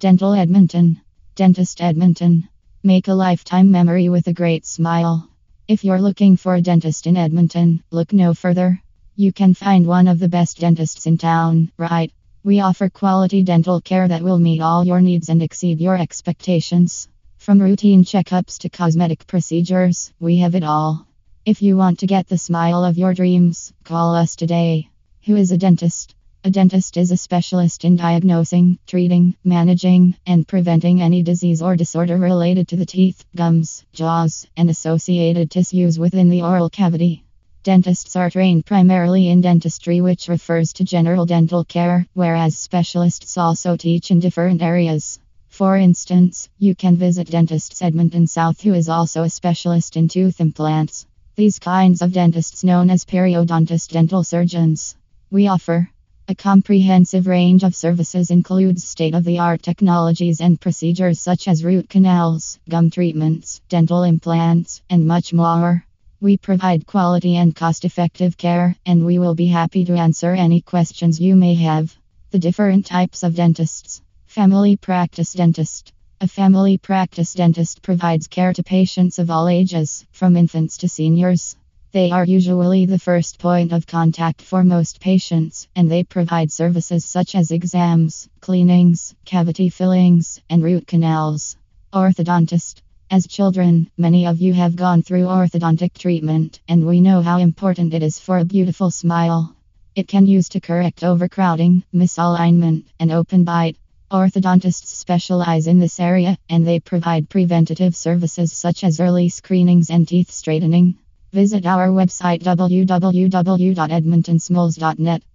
Dental Edmonton. Dentist Edmonton. Make a lifetime memory with a great smile. If you're looking for a dentist in Edmonton, look no further. You can find one of the best dentists in town, right? We offer quality dental care that will meet all your needs and exceed your expectations. From routine checkups to cosmetic procedures, we have it all. If you want to get the smile of your dreams, call us today. Who is a dentist? A dentist is a specialist in diagnosing, treating, managing, and preventing any disease or disorder related to the teeth, gums, jaws, and associated tissues within the oral cavity. Dentists are trained primarily in dentistry, which refers to general dental care, whereas specialists also teach in different areas. For instance, you can visit Dentists Edmonton South, who is also a specialist in tooth implants. These kinds of dentists known as periodontist dental surgeons. We offer a comprehensive range of services includes state-of-the-art technologies and procedures such as root canals, gum treatments, dental implants, and much more. We provide quality and cost-effective care, and we will be happy to answer any questions you may have. The different types of dentists. Family practice dentist. A family practice dentist provides care to patients of all ages, from infants to seniors. They are usually the first point of contact for most patients, and they provide services such as exams, cleanings, cavity fillings, and root canals. Orthodontist. As children, many of you have gone through orthodontic treatment, and we know how important it is for a beautiful smile. It can use to correct overcrowding, misalignment, and open bite. Orthodontists specialize in this area, and they provide preventative services such as early screenings and teeth straightening. Visit our website www.edmontonsmiles.net.